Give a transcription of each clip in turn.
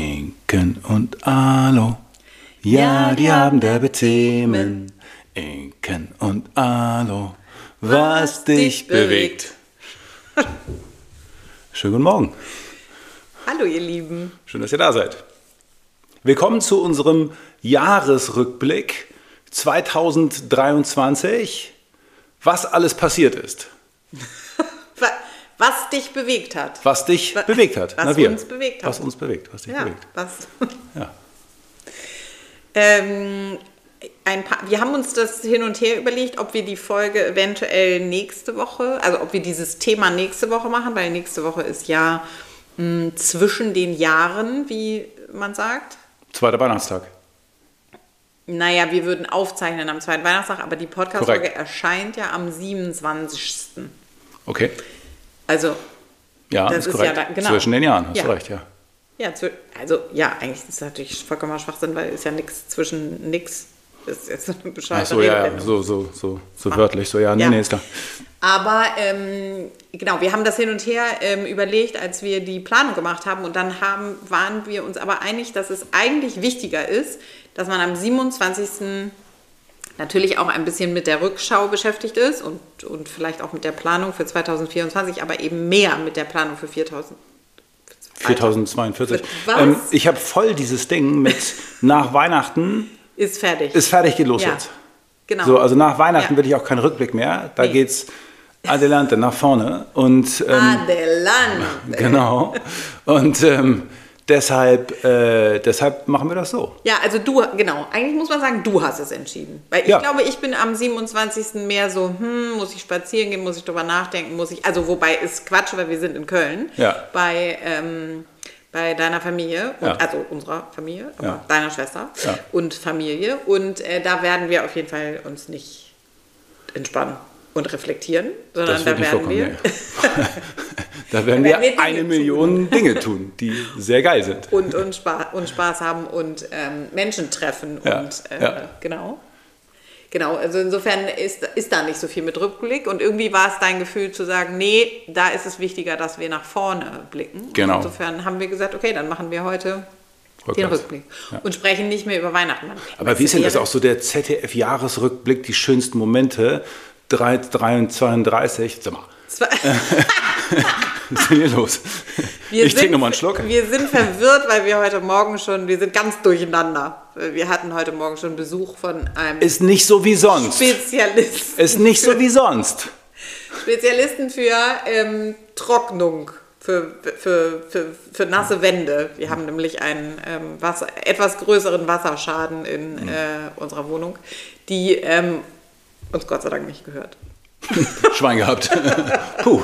Inken und Alo. Ja, die haben derbe Themen. Inken und Alo. Was dich bewegt. Schönen guten Morgen. Hallo, ihr Lieben. Schön, dass ihr da seid. Willkommen zu unserem Jahresrückblick 2023. Was alles passiert ist. Wa- Was dich bewegt hat. Was dich Wa- bewegt hat. was Na, wir. uns bewegt hat. Was uns bewegt. Was dich ja, bewegt. was. Ja. ähm, ein paar, wir haben uns das hin und her überlegt, ob wir die Folge eventuell nächste Woche, also ob wir dieses Thema nächste Woche machen, weil nächste Woche ist ja mh, zwischen den Jahren, wie man sagt. Zweiter Weihnachtstag. Naja, wir würden aufzeichnen am zweiten Weihnachtstag, aber die Podcast-Folge erscheint ja am 27. Okay. Also, Ja, Das ist ist korrekt. ja genau. Zwischen den Jahren, hast Ja. du recht, ja. Ja, also ja, eigentlich ist das natürlich vollkommener Schwachsinn, weil ist ja nichts zwischen nix. Das ist jetzt so eine Ach bescheuerte so, ja, so, so, so, so wörtlich, so, ja, nee, Ja. nee, ist klar. Aber ähm, genau, wir haben das hin und her ähm, überlegt, als wir die Planung gemacht haben und dann haben, waren wir uns aber einig, dass es eigentlich wichtiger ist, dass man am 27. natürlich auch ein bisschen mit der Rückschau beschäftigt ist und, und vielleicht auch mit der Planung für 2024, aber eben mehr mit der Planung für 4000. 4042. Was? Ähm, ich habe voll dieses Ding mit nach Weihnachten Ist fertig. ist fertig, geht los ja, jetzt. genau. So, also nach Weihnachten Ja. will ich auch keinen Rückblick mehr. Da Nee. geht's adelante, nach vorne. Und ähm, Adelante. genau. Und ähm, deshalb, äh, deshalb machen wir das so. Ja, also du, genau. Eigentlich muss man sagen, du hast es entschieden. Weil ich Ja. glaube, ich bin am 27. mehr so, hm, muss ich spazieren gehen, muss ich drüber nachdenken, muss ich, also wobei ist Quatsch, weil wir sind in Köln. Ja. Bei, ähm, bei deiner Familie, und, Ja. also unserer Familie, aber Ja. deiner Schwester und Familie. Und äh, da werden wir auf jeden Fall uns nicht entspannen und reflektieren, sondern da werden wir Nee. da werden wir werden wir eine. Million Dinge tun, die sehr geil sind. und, und, Spaß, und Spaß haben und ähm, Menschen treffen Ja, und äh, ja. genau. Genau, also insofern ist, ist da nicht so viel mit Rückblick und irgendwie war es dein Gefühl zu sagen, nee, da ist es wichtiger, dass wir nach vorne blicken. Genau. Und insofern haben wir gesagt, okay, dann machen wir heute den Rückwärts. Rückblick und sprechen nicht mehr über Weihnachten. Aber wie ist denn das auch so der ZDF-Jahresrückblick, die schönsten Momente? 3, 32, sag mal, Zwei- was ist denn hier los? Wir ich trinke nochmal einen Schluck. Wir sind verwirrt, weil wir heute Morgen schon, wir sind ganz durcheinander. Wir hatten heute Morgen schon Besuch von einem Ist nicht so wie sonst. Spezialisten. Ist nicht so wie sonst. Spezialisten für ähm, Trocknung, für, für, für, für nasse Wände. Wir haben nämlich einen ähm, Wasser, etwas größeren Wasserschaden in Mhm. äh, unserer Wohnung, die ähm, uns Gott sei Dank nicht gehört. Schwein gehabt. Puh,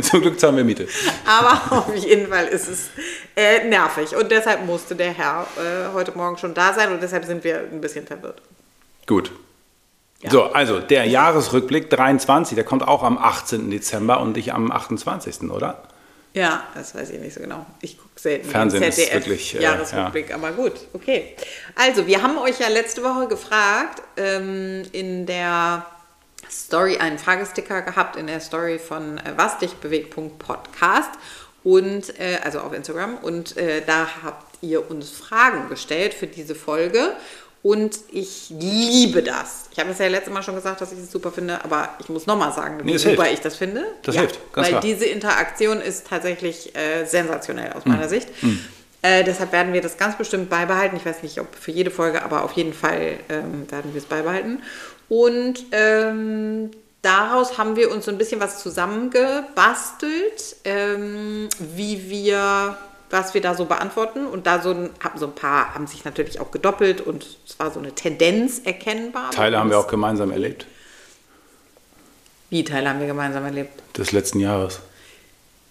zum Glück zahlen wir Miete. Aber auf jeden Fall ist es äh, nervig und deshalb musste der Herr äh, heute Morgen schon da sein und deshalb sind wir ein bisschen verwirrt. Gut. Ja. So, also der Jahresrückblick 23, der kommt auch am 18. Dezember und nicht am 28. oder? Ja, das weiß ich nicht so genau. Ich gucke selten Fernsehen den ist wirklich, äh, Jahresrückblick, aber gut, okay. Also, wir haben euch ja letzte Woche gefragt, ähm, in der Story einen Fragesticker gehabt, in der Story von äh, wasdichbewegt.podcast und äh, also auf Instagram und äh, da habt ihr uns Fragen gestellt für diese Folge und ich liebe das. Ich habe es ja letztes Mal schon gesagt, dass ich es super finde, aber ich muss nochmal sagen, wie Nee, super hilft. ich das finde. Das hilft, ganz weil klar. diese Interaktion ist tatsächlich äh, sensationell aus Mhm. meiner Sicht. Äh, deshalb werden wir das ganz bestimmt beibehalten. Ich weiß nicht, ob für jede Folge, aber auf jeden Fall ähm, werden wir es beibehalten. Und ähm, daraus haben wir uns so ein bisschen was zusammengebastelt, ähm, wie wir, was wir da so beantworten. Und da so ein, haben so ein paar haben sich natürlich auch gedoppelt und es war so eine Tendenz erkennbar. Teile haben wir auch gemeinsam erlebt, Wie Teile haben wir gemeinsam erlebt? des letzten Jahres.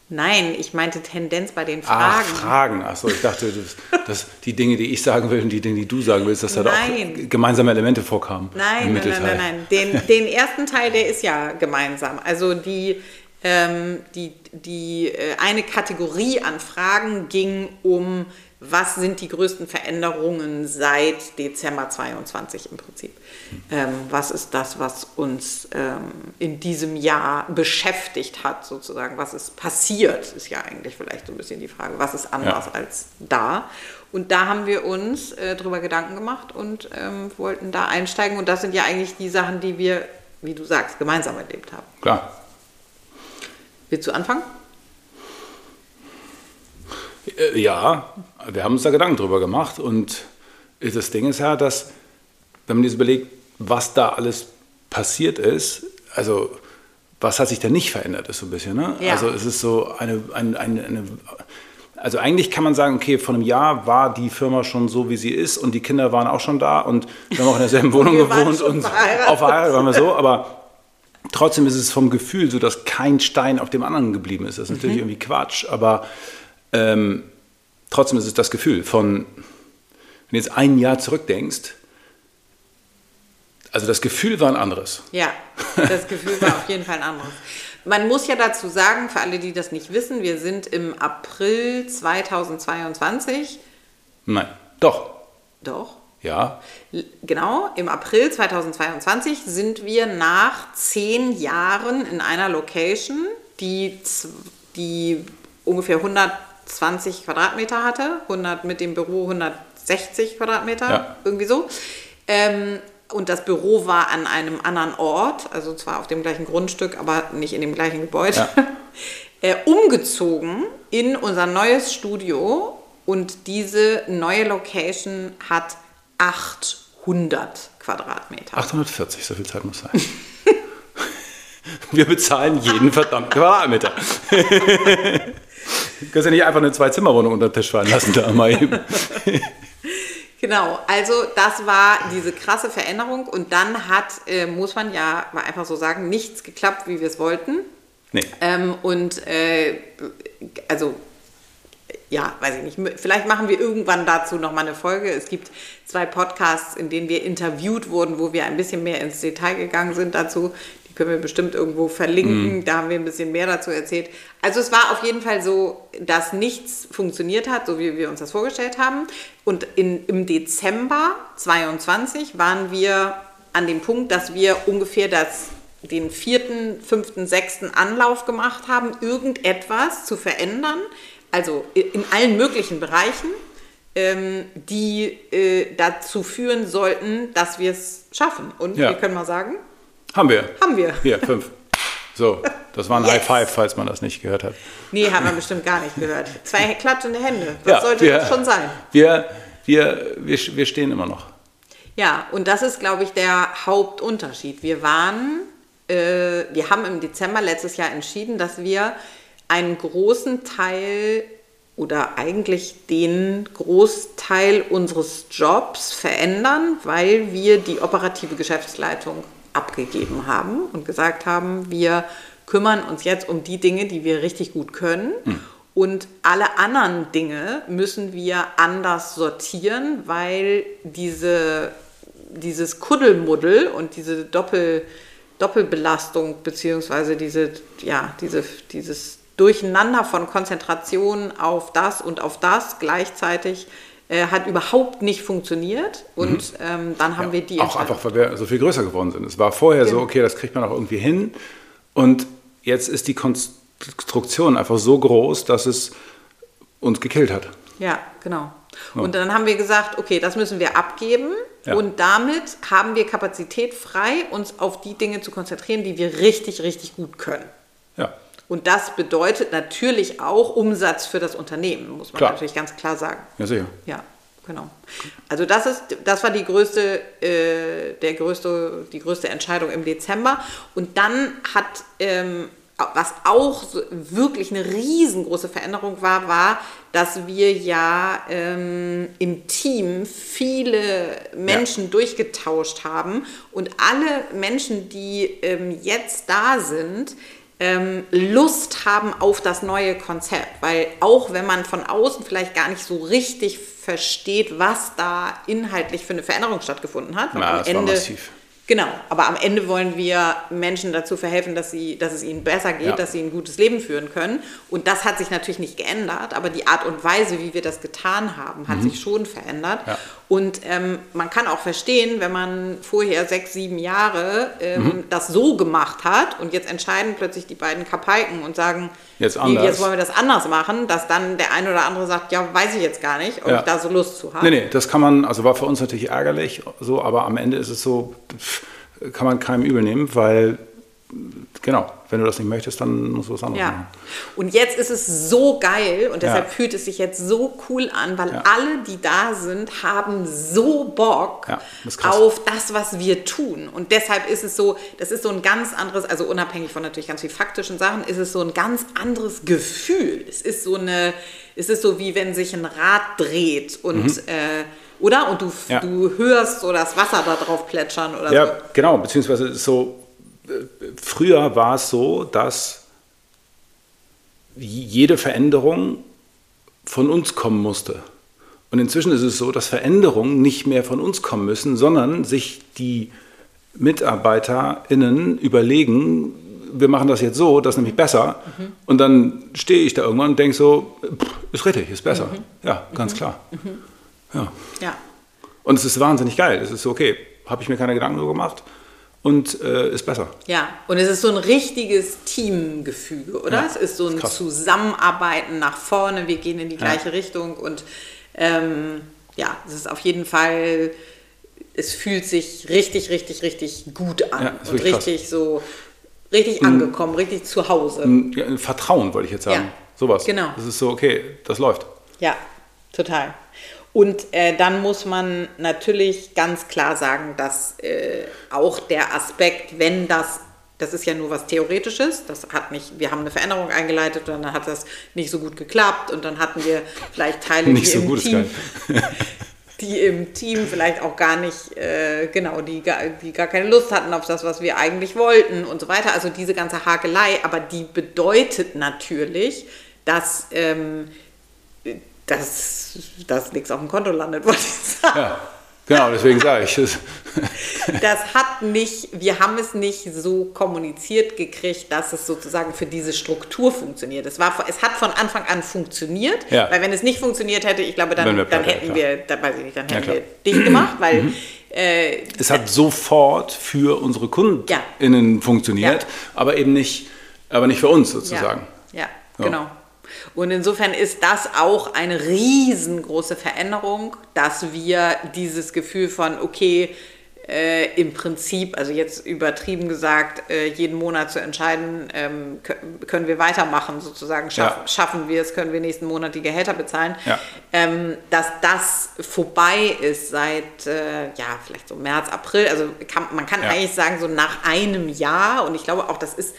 Nein, ich meinte Tendenz bei den Ach, Fragen. Fragen. Achso, ich dachte, dass, dass die Dinge, die ich sagen will und die Dinge, die du sagen willst, dass da Nein. auch gemeinsame Elemente vorkamen. Nein, nein, nein, nein, nein. Den, den ersten Teil, der ist ja gemeinsam. Also die, die die äh, eine Kategorie an Fragen ging um, was sind die größten Veränderungen seit Dezember 22 im Prinzip. Ähm, was ist das, was uns ähm, in diesem Jahr beschäftigt hat, sozusagen? Was ist passiert, ist ja eigentlich vielleicht so ein bisschen die Frage. Was ist anders ja. als da? Und da haben wir uns äh, drüber Gedanken gemacht und ähm, wollten da einsteigen. Und das sind ja eigentlich die Sachen, die wir, wie du sagst, gemeinsam erlebt haben. Klar. Willst du anfangen? Äh, ja, wir haben uns da Gedanken drüber gemacht und das Ding ist ja, dass, wenn man sich überlegt, was da alles passiert ist, also was hat sich da nicht verändert, ist so ein bisschen. Ne? Ja. Also es ist so eine, eine, eine, eine, also eigentlich kann man sagen, okay, vor einem Jahr war die Firma schon so, wie sie ist und die Kinder waren auch schon da und wir haben auch in derselben Wohnung gewohnt und auch verheiratet waren wir so, aber trotzdem ist es vom Gefühl so, dass kein Stein auf dem anderen geblieben ist. Das ist natürlich mhm. irgendwie Quatsch, aber ähm, trotzdem ist es das Gefühl von, wenn du jetzt ein Jahr zurückdenkst, also das Gefühl war ein anderes. Ja, das Gefühl war auf jeden Fall ein anderes. Man muss ja dazu sagen, für alle, die das nicht wissen, wir sind im April 2022. Nein, doch. Doch. Ja. Genau, im April 2022 sind wir nach zehn Jahren in einer Location, die, die ungefähr 100 20 Quadratmeter hatte, 100 mit dem Büro 160 Quadratmeter, ja. irgendwie so. Ähm, und das Büro war an einem anderen Ort, also zwar auf dem gleichen Grundstück, aber nicht in dem gleichen Gebäude. Ja. äh, umgezogen in unser neues Studio und diese neue Location hat 800 Quadratmeter. 840, so viel Zeit muss sein. Wir bezahlen jeden verdammten Quadratmeter. Du kannst ja nicht einfach eine Zwei-Zimmer-Wohnung unter den Tisch fallen lassen, da mal eben. Genau, also das war diese krasse Veränderung und dann hat, äh, muss man ja mal einfach so sagen, nichts geklappt, wie wir es wollten. Nee. Ähm, und äh, also ja, weiß ich nicht, vielleicht machen wir irgendwann dazu nochmal eine Folge. Es gibt zwei Podcasts, in denen wir interviewt wurden, wo wir ein bisschen mehr ins Detail gegangen sind dazu können wir bestimmt irgendwo verlinken. Mhm. Da haben wir ein bisschen mehr dazu erzählt. Also es war auf jeden Fall so, dass nichts funktioniert hat, so wie wir uns das vorgestellt haben. Und in, im Dezember 22 waren wir an dem Punkt, dass wir ungefähr das, den vierten, fünften, sechsten Anlauf gemacht haben, irgendetwas zu verändern. Also in allen möglichen Bereichen, ähm, die äh, dazu führen sollten, dass wir es schaffen. Und ja. wir können mal sagen, haben wir. Haben wir. Hier, fünf. So, das war ein yes. High Five, falls man das nicht gehört hat. Nee, haben wir bestimmt gar nicht gehört. Zwei klatschende Hände. Was ja, sollte wir, das schon sein? Wir, wir, wir, wir stehen immer noch. Ja, und das ist, glaube ich, der Hauptunterschied. Wir waren, äh, wir haben im Dezember letztes Jahr entschieden, dass wir einen großen Teil oder eigentlich den Großteil unseres Jobs verändern, weil wir die operative Geschäftsleitung abgegeben haben und gesagt haben, wir kümmern uns jetzt um die Dinge, die wir richtig gut können. Hm. Und alle anderen Dinge müssen wir anders sortieren, weil diese, dieses Kuddelmuddel und diese Doppel, Doppelbelastung beziehungsweise diese, ja, diese, dieses Durcheinander von Konzentration auf das und auf das gleichzeitig äh, hat überhaupt nicht funktioniert und mhm. ähm, dann haben ja, wir die. Auch einfach, weil wir so viel größer geworden sind. Es war vorher genau. so, okay, das kriegt man auch irgendwie hin und jetzt ist die Konstruktion einfach so groß, dass es uns gekillt hat. Ja, genau. Und dann haben wir gesagt, okay, das müssen wir abgeben ja. und damit haben wir Kapazität frei, uns auf die Dinge zu konzentrieren, die wir richtig, richtig gut können. Ja. Und das bedeutet natürlich auch Umsatz für das Unternehmen, muss man klar. natürlich ganz klar sagen. Ja, sicher. Ja, genau. Also das ist, das war die größte, äh, der größte, die größte Entscheidung im Dezember. Und dann hat, ähm, was auch wirklich eine riesengroße Veränderung war, war, dass wir ja ähm, im Team viele Menschen ja. durchgetauscht haben und alle Menschen, die ähm, jetzt da sind, ähm, Lust haben auf das neue Konzept. Weil auch wenn man von außen vielleicht gar nicht so richtig versteht, was da inhaltlich für eine Veränderung stattgefunden hat, ja, am Ende Genau, aber am Ende wollen wir Menschen dazu verhelfen, dass, sie, dass es ihnen besser geht, Ja. dass sie ein gutes Leben führen können. Und das hat sich natürlich nicht geändert, aber die Art und Weise, wie wir das getan haben, hat sich schon verändert. Mhm. Ja. Und ähm, man kann auch verstehen, wenn man vorher sechs, sieben Jahre ähm, Mhm. das so gemacht hat und jetzt entscheiden plötzlich die beiden Kapalken und sagen, Jetzt nee, jetzt wollen wir das anders machen, dass dann der eine oder andere sagt, ja, weiß ich jetzt gar nicht, ob Ja. ich da so Lust zu habe. Nee, nee, das kann man, also war für uns natürlich ärgerlich, so, aber am Ende ist es so, kann man keinem übel nehmen, weil, genau, wenn du das nicht möchtest, dann musst du was anderes Ja. machen. Und jetzt ist es so geil und deshalb Ja. fühlt es sich jetzt so cool an, weil Ja. alle, die da sind, haben so Bock Ja, das auf das, was wir tun. Und deshalb ist es so, das ist so ein ganz anderes, also unabhängig von natürlich ganz viel faktischen Sachen, ist es so ein ganz anderes Gefühl. Es ist so eine, es ist so wie wenn sich ein Rad dreht und äh, oder? Und du, Mhm. Ja. du hörst so das Wasser da drauf plätschern oder Ja, so. genau, beziehungsweise so, früher war es so, dass jede Veränderung von uns kommen musste. Und inzwischen ist es so, dass Veränderungen nicht mehr von uns kommen müssen, sondern sich die MitarbeiterInnen überlegen, wir machen das jetzt so, das ist nämlich besser. Und dann stehe ich da irgendwann und denke so, pff, ist richtig, ist besser. Ja, ganz klar. Ja. Ja. Und es ist wahnsinnig geil. Es ist so, okay, habe ich mir keine Gedanken so gemacht und äh, ist besser. Ja, und es ist so ein richtiges Teamgefüge, oder? Ja, es ist so ein krass. Zusammenarbeiten nach vorne, wir gehen in die gleiche Richtung und ähm, ja, es ist auf jeden Fall, es fühlt sich richtig, richtig, richtig gut an Ja, und wirklich krass. richtig so, richtig angekommen, richtig zu Hause. Ja, ein Vertrauen, wollte ich jetzt sagen. Ja, Sowas. genau. Das ist so, okay, das läuft. Ja, total. Und äh, dann muss man natürlich ganz klar sagen, dass äh, auch der Aspekt, wenn das, das ist ja nur was Theoretisches, das hat nicht, wir haben eine Veränderung eingeleitet und dann hat das nicht so gut geklappt und dann hatten wir vielleicht Teile, Nicht die so im gut Team, die im Team vielleicht auch gar nicht, äh, genau, die gar, die gar keine Lust hatten auf das, was wir eigentlich wollten und so weiter. Also diese ganze Hakelei, aber die bedeutet natürlich, dass, ähm, dass, dass nichts auf dem Konto landet, wollte ich sagen. Ja, genau, deswegen sage ich es. Das hat nicht, wir haben es nicht so kommuniziert gekriegt, dass es sozusagen für diese Struktur funktioniert. Es, war, es hat von Anfang an funktioniert, Ja. weil wenn es nicht funktioniert hätte, ich glaube, dann, wir dann hätten klar. wir, dann weiß ich nicht, dann Ja, hätten. Mhm. wir dicht gemacht, weil äh, Es hat sofort für unsere Ja. KundInnen funktioniert, Ja. aber eben nicht, aber nicht für uns sozusagen. Ja, ja, Ja. genau. Und insofern ist das auch eine riesengroße Veränderung, dass wir dieses Gefühl von, okay, äh, im Prinzip, also jetzt übertrieben gesagt, äh, jeden Monat zu entscheiden, ähm, kö- können wir weitermachen, sozusagen, schaff, Ja. schaffen wir es, können wir nächsten Monat die Gehälter bezahlen, Ja. ähm, dass das vorbei ist seit, äh, ja, vielleicht so März, April, also kann, man kann Ja. eigentlich sagen, so nach einem Jahr, und ich glaube auch, das ist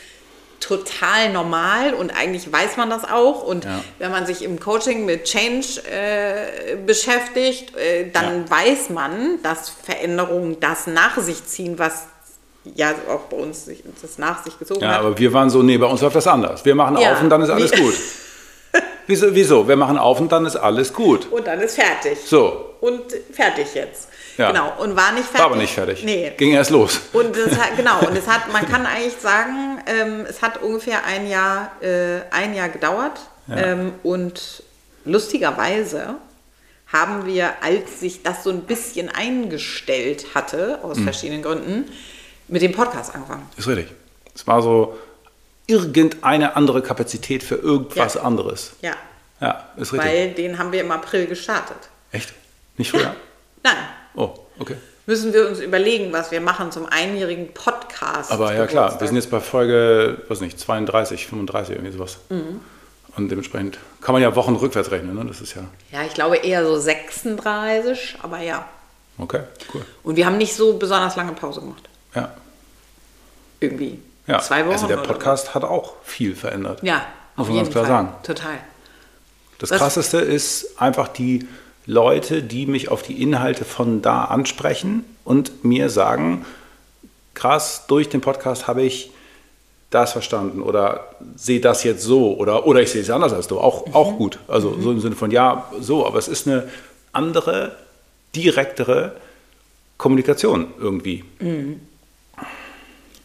total normal und eigentlich weiß man das auch. Und Ja. wenn man sich im Coaching mit Change äh, beschäftigt, äh, dann Ja. weiß man, dass Veränderungen das nach sich ziehen, was ja auch bei uns sich, das nach sich gezogen Ja, hat. aber wir waren so, nee, bei uns läuft das anders. Wir machen Ja, auf und dann ist alles wie- gut. Wieso, wieso? Wir machen auf und dann ist alles gut. und dann ist fertig. So, Und fertig jetzt. Ja. Genau. Und war nicht fertig. war aber nicht fertig. Nee. Ging erst los. Und es hat, genau, und es hat, man kann eigentlich sagen, ähm, es hat ungefähr ein Jahr, äh, ein Jahr gedauert. Ja. Ähm, und lustigerweise haben wir, als sich das so ein bisschen eingestellt hatte, aus Mhm. verschiedenen Gründen, mit dem Podcast angefangen. Ist richtig. Es war so irgendeine andere Kapazität für irgendwas Ja. anderes. Ja. Ja, ist richtig. Weil den haben wir im April gestartet. Echt? Nicht früher? Nein. Oh, okay. Müssen wir uns überlegen, was wir machen zum einjährigen Podcast. Aber ja klar, wir sind jetzt bei Folge, weiß nicht, 32, 35, irgendwie sowas. Mhm. Und dementsprechend kann man ja Wochen rückwärts rechnen, ne? Das ist ja, Ja, ich glaube eher so 36, aber ja. okay, cool. Und wir haben nicht so besonders lange Pause gemacht. Ja. Irgendwie. ja. Zwei Wochen. Also der Podcast hat auch viel verändert. so. Ja, Muss man ganz klar Fall. sagen. Total. Das Was- Krasseste ist einfach die Leute, die mich auf die Inhalte von da ansprechen und mir sagen, krass, durch den Podcast habe ich das verstanden oder sehe das jetzt so oder, oder ich sehe es anders als du. Auch, Mhm. auch gut. Also so im Sinne von ja, so, aber es ist eine andere, direktere Kommunikation irgendwie. Mhm.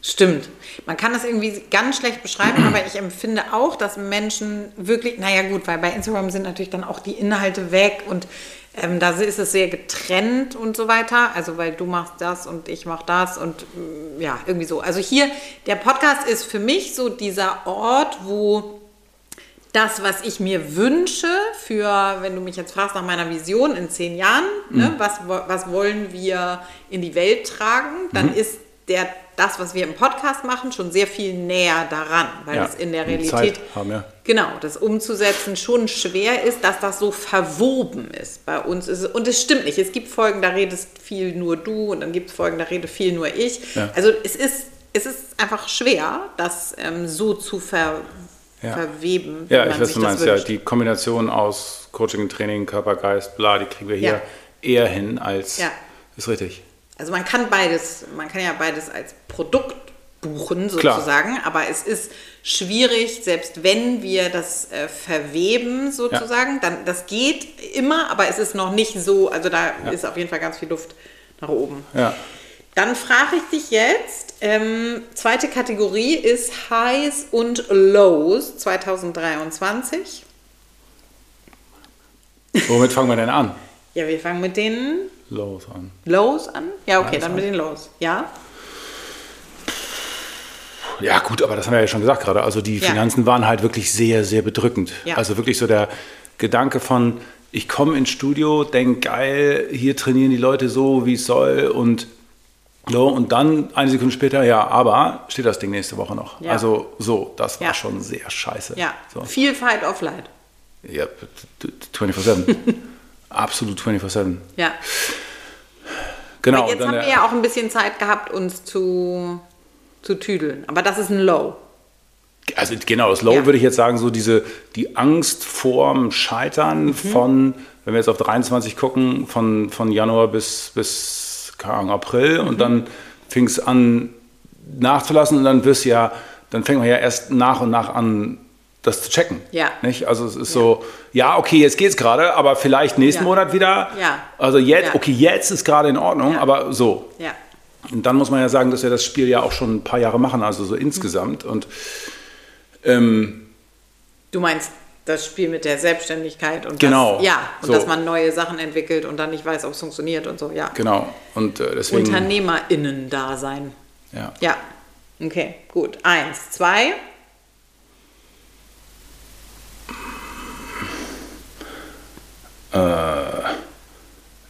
Stimmt. Man kann das irgendwie ganz schlecht beschreiben, aber ich empfinde auch, dass Menschen wirklich, naja gut, weil bei Instagram sind natürlich dann auch die Inhalte weg und ähm, da ist es sehr getrennt und so weiter. Also weil du machst das und ich mach das und mm, ja, irgendwie so. Also hier, der Podcast ist für mich so dieser Ort, wo das, was ich mir wünsche, für, wenn du mich jetzt fragst nach meiner Vision in zehn Jahren, ne, was, wo- was wollen wir in die Welt tragen, dann ist der, das, was wir im Podcast machen, schon sehr viel näher daran, weil Ja, es in der Realität haben, ja. genau das umzusetzen schon schwer ist, dass das so verwoben ist. Bei uns ist es, und es stimmt nicht. Es gibt Folgen, da redest viel nur du und dann gibt es Folgen, da rede viel nur ich. Ja. Also es ist, es ist einfach schwer, das ähm, so zu ver, Ja. verweben. Ja, ich weiß, du meinst. Ja, die Kombination aus Coaching, Training, Körper, Geist, bla, die kriegen wir hier eher hin als. Ja. Ist richtig. Also man kann beides, man kann ja beides als Produkt buchen Klar. sozusagen, aber es ist schwierig, selbst wenn wir das äh, verweben sozusagen, dann das geht immer, aber es ist noch nicht so, also da ist auf jeden Fall ganz viel Luft nach oben. Ja. Dann frage ich dich jetzt, ähm, zweite Kategorie ist Highs und Lows 2023. Womit fangen wir denn an? Ja, wir fangen mit den Los an. Lows an. Ja, okay, Highs dann mit den Lows. Ja? Ja, gut, aber das haben wir ja schon gesagt gerade. Also die Ja. Finanzen waren halt wirklich sehr, sehr bedrückend. Ja. Also wirklich so der Gedanke von, ich komme ins Studio, denke, geil, hier trainieren die Leute so, wie es soll und so, und dann eine Sekunde später, ja, aber steht das Ding nächste Woche noch. Ja. Also so, das war Ja. schon sehr scheiße. Ja. So. Viel Fight of Light. Ja, 24-7. Absolut 24-7. Ja. Genau. Jetzt dann haben wir ja auch ein bisschen Zeit gehabt, uns zu, zu tüdeln. Aber das ist ein Low. Also genau, das Low Ja. würde ich jetzt sagen, so diese die Angst vorm Scheitern Mhm. von, wenn wir jetzt auf 23 gucken, von, von Januar bis, bis Ahnung, April Mhm. und dann fing es an nachzulassen und dann wirst ja, dann fängt man ja erst nach und nach an, das zu checken. Ja. Nicht? Also es ist so, ja, okay, jetzt geht's gerade, aber vielleicht nächsten Ja. Monat wieder. Ja. Also jetzt, Ja. okay, jetzt ist gerade in Ordnung, Ja. aber so. Ja. Und dann muss man ja sagen, dass wir das Spiel ja auch schon ein paar Jahre machen, also so insgesamt. Und ähm, Du meinst das Spiel mit der Selbstständigkeit und Genau. das, ja, und So. dass man neue Sachen entwickelt und dann nicht weiß, ob es funktioniert und so, ja. genau. Und äh, deswegen. UnternehmerInnen-Dasein. Ja. Ja. Okay, gut. Eins, zwei.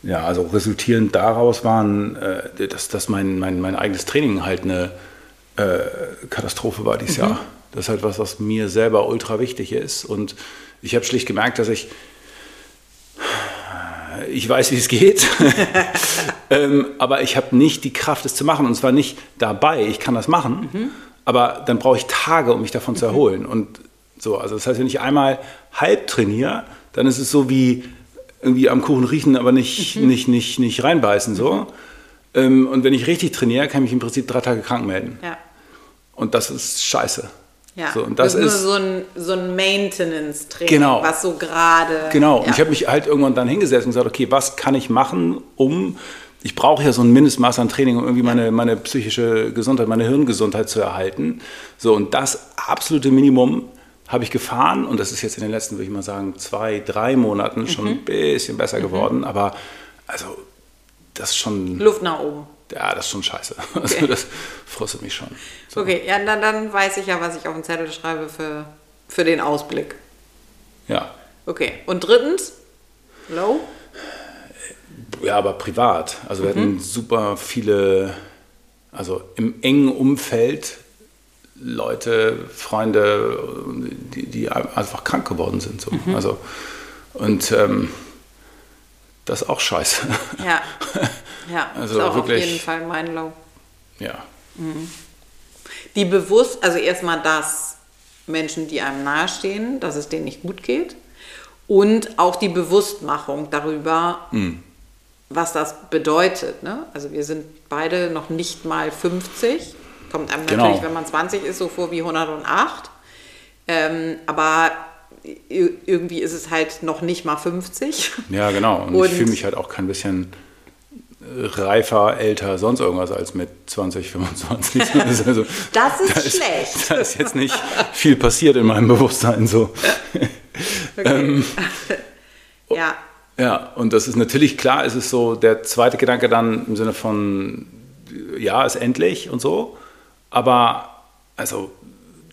Ja, also resultierend daraus waren, äh, dass, dass mein, mein, mein eigenes Training halt eine äh, Katastrophe war dieses Jahr. Das ist halt was, was mir selber ultra wichtig ist. Und ich habe schlicht gemerkt, dass ich ich weiß, wie es geht, ähm, aber ich habe nicht die Kraft, es zu machen. Und zwar nicht dabei, ich kann das machen, aber dann brauche ich Tage, um mich davon zu erholen. Und so, also das heißt, wenn ich einmal halb trainiere, dann ist es so wie irgendwie am Kuchen riechen, aber nicht, nicht, nicht, nicht reinbeißen. So. Ähm, und wenn ich richtig trainiere, kann ich mich im Prinzip drei Tage krank melden. Ja. Und das ist scheiße. Ja. So, und das, ist nur ist so ein, so ein Maintenance-Training, Genau. was so gerade. Genau, Ja. und ich habe mich halt irgendwann dann hingesetzt und gesagt, okay, was kann ich machen, um, ich brauche ja so ein Mindestmaß an Training, um irgendwie meine, meine psychische Gesundheit, meine Hirngesundheit zu erhalten. So, und das absolute Minimum habe ich gefahren und das ist jetzt in den letzten, würde ich mal sagen, zwei, drei Monaten schon Mhm. ein bisschen besser geworden, aber also das ist schon, Luft nach oben. ja, das ist schon scheiße. Also das frustet mich schon. So. Okay, ja, dann, dann weiß ich ja, was ich auf den Zettel schreibe für, für den Ausblick. Ja. Okay, und drittens, Low? Ja, aber privat. Also wir hatten super viele, also im engen Umfeld Leute, Freunde, die, die einfach krank geworden sind. So. Also, und ähm, das ist auch scheiße. Ja. Ja, Also ist auch wirklich- auf jeden Fall mein Low. ja. Die bewusst, also erstmal, dass Menschen, die einem nahestehen, dass es denen nicht gut geht. Und auch die Bewusstmachung darüber, Hm. was das bedeutet. Ne? Also wir sind beide noch nicht mal 50. Kommt einem Genau. natürlich, wenn man 20 ist, so vor wie 108. Ähm, aber irgendwie ist es halt noch nicht mal 50. Ja, genau. Und, Und- ich fühle mich halt auch kein bisschen reifer, älter, sonst irgendwas als mit 20, 25. Das ist, also, Das ist da schlecht. Da ist jetzt nicht viel passiert in meinem Bewusstsein so. Okay. ja. Ja, und das ist natürlich klar, es ist so der zweite Gedanke dann im Sinne von, ja, ist endlich und so. Aber also,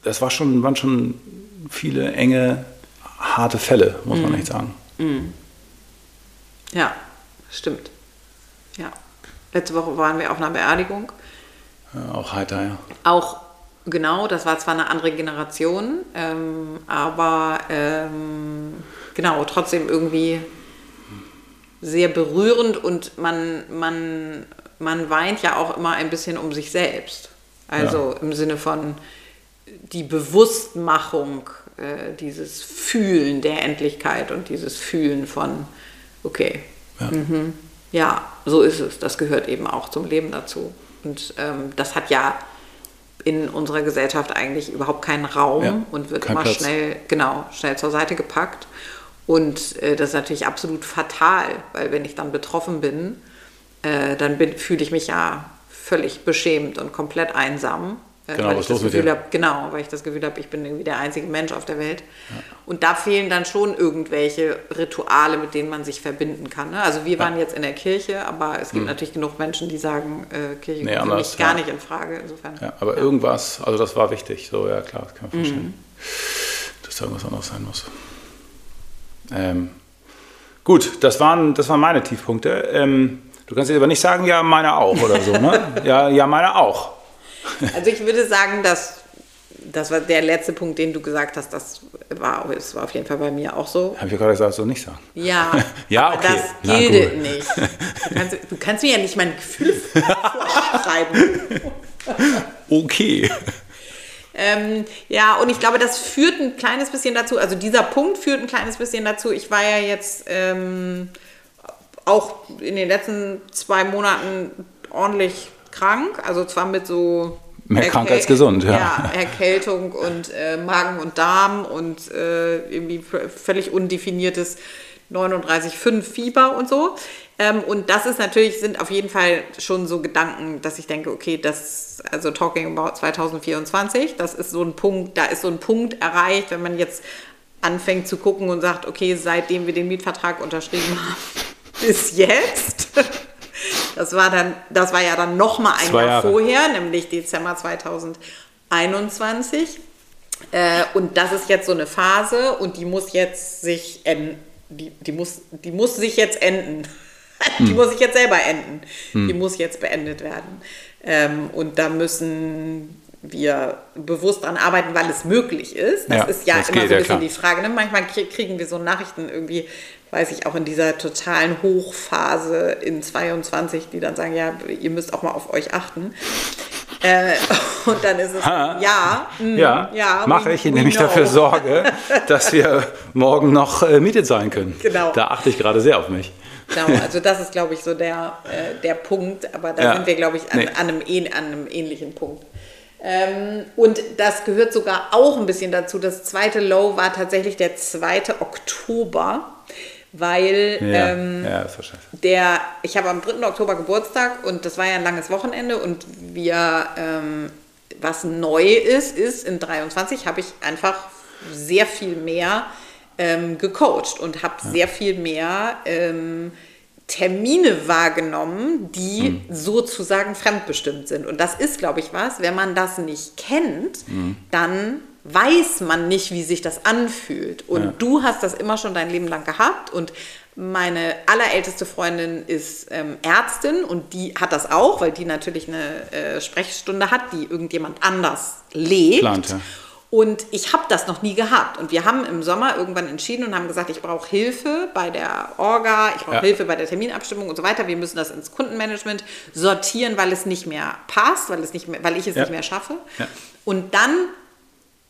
das war schon, waren schon viele enge, harte Fälle, muss man echt sagen. Ja, stimmt. Ja. Letzte Woche waren wir auf einer Beerdigung. Ja, auch heiter, ja. Auch genau, das war zwar eine andere Generation, ähm, aber ähm, genau, trotzdem irgendwie sehr berührend und man, man, man weint ja auch immer ein bisschen um sich selbst. Also im Sinne von die Bewusstmachung, äh, dieses Fühlen der Endlichkeit und dieses Fühlen von, okay, Ja. mhm, ja, so ist es. Das gehört eben auch zum Leben dazu. Und ähm, das hat ja in unserer Gesellschaft eigentlich überhaupt keinen Raum Ja, und wird immer Platz. schnell, genau, schnell zur Seite gepackt. Und äh, das ist natürlich absolut fatal, weil wenn ich dann betroffen bin, äh, dann fühle ich mich ja völlig beschämt und komplett einsam. äh, Genau, weil was ich das los mit Gefühl hab, Genau, weil ich das Gefühl habe, ich bin irgendwie der einzige Mensch auf der Welt. Und da fehlen dann schon irgendwelche Rituale, mit denen man sich verbinden kann. Ne? Also wir waren jetzt in der Kirche, aber es gibt natürlich genug Menschen, die sagen, äh, Kirche Hm. Nee, kommt für mich gar ja. nicht in Frage. Insofern. ja. Aber irgendwas, also das war wichtig, so, ja klar, das kann man Mhm. verstehen. Dass da irgendwas anderes sein muss. Ähm, gut, das waren, das waren meine Tiefpunkte. Ähm, du kannst jetzt aber nicht sagen, ja, meine auch oder so, ne? ja, ja, meine auch. Also ich würde sagen, dass das war der letzte Punkt, den du gesagt hast, das war, das war auf jeden Fall bei mir auch so. Habe ich ja gerade gesagt, so nicht sagen. Ja, Ja, aber okay. das gilt gut. nicht. Du kannst, du kannst mir ja nicht mein Gefühl vorschreiben. Okay. Ähm, ja, und ich glaube, das führt ein kleines bisschen dazu, also dieser Punkt führt ein kleines bisschen dazu. Ich war ja jetzt ähm, auch in den letzten zwei Monaten ordentlich krank, also zwar mit so Mehr krank Erkäl- als gesund, ja. Ja, Erkältung und äh, Magen und Darm und äh, irgendwie völlig undefiniertes 39,5 Fieber und so. Ähm, und das ist natürlich, sind auf jeden Fall schon so Gedanken, dass ich denke, okay, das, also talking about 2024, das ist so ein Punkt, da ist so ein Punkt erreicht, wenn man jetzt anfängt zu gucken und sagt, okay, seitdem wir den Mietvertrag unterschrieben haben, bis jetzt. Das war dann, das war ja dann noch mal ein Zwei Jahr Jahre. vorher, nämlich Dezember 2021. Äh, und das ist jetzt so eine Phase und die muss jetzt sich enden. Die, die, muss, die muss sich jetzt enden. Die Hm. muss sich jetzt selber enden. Die muss jetzt beendet werden. Ähm, und da müssen wir bewusst dran arbeiten, weil es möglich ist. Das Ja, ist ja das immer so ein ja, bisschen klar. die Frage. Ne? Manchmal krie- kriegen wir so Nachrichten irgendwie, weiß ich, auch in dieser totalen Hochphase in 22, die dann sagen, ja, ihr müsst auch mal auf euch achten. Äh, und dann ist es, Ha. ja, mm, Ja, ja mache ich, indem ich dafür sorge, dass wir morgen noch äh, mietet sein können. Genau. Da achte ich gerade sehr auf mich. Genau, also das ist, glaube ich, so der, äh, der Punkt, aber da Ja. sind wir, glaube ich, an, Nee. an, einem, an einem ähnlichen Punkt. Ähm, und das gehört sogar auch ein bisschen dazu. Das zweite Low war tatsächlich der 2. Oktober, weil Ja, ähm, ja der, ich habe am 3. Oktober Geburtstag und das war ja ein langes Wochenende und wir, ähm, was neu ist, ist in 23 habe ich einfach sehr viel mehr ähm, gecoacht und habe sehr viel mehr ähm, Termine wahrgenommen, die sozusagen fremdbestimmt sind. Und das ist, glaube ich, was, wenn man das nicht kennt, dann weiß man nicht, wie sich das anfühlt. Und Ja. du hast das immer schon dein Leben lang gehabt und meine allerälteste Freundin ist ähm, Ärztin und die hat das auch, weil die natürlich eine äh, Sprechstunde hat, die irgendjemand anders lebt. Plant, ja. Und ich habe das noch nie gehabt. Und wir haben im Sommer irgendwann entschieden und haben gesagt, ich brauche Hilfe bei der Orga, ich brauche Ja. Hilfe bei der Terminabstimmung und so weiter. Wir müssen das ins Kundenmanagement sortieren, weil es nicht mehr passt, weil, es nicht mehr, weil ich es Ja. nicht mehr schaffe. Und dann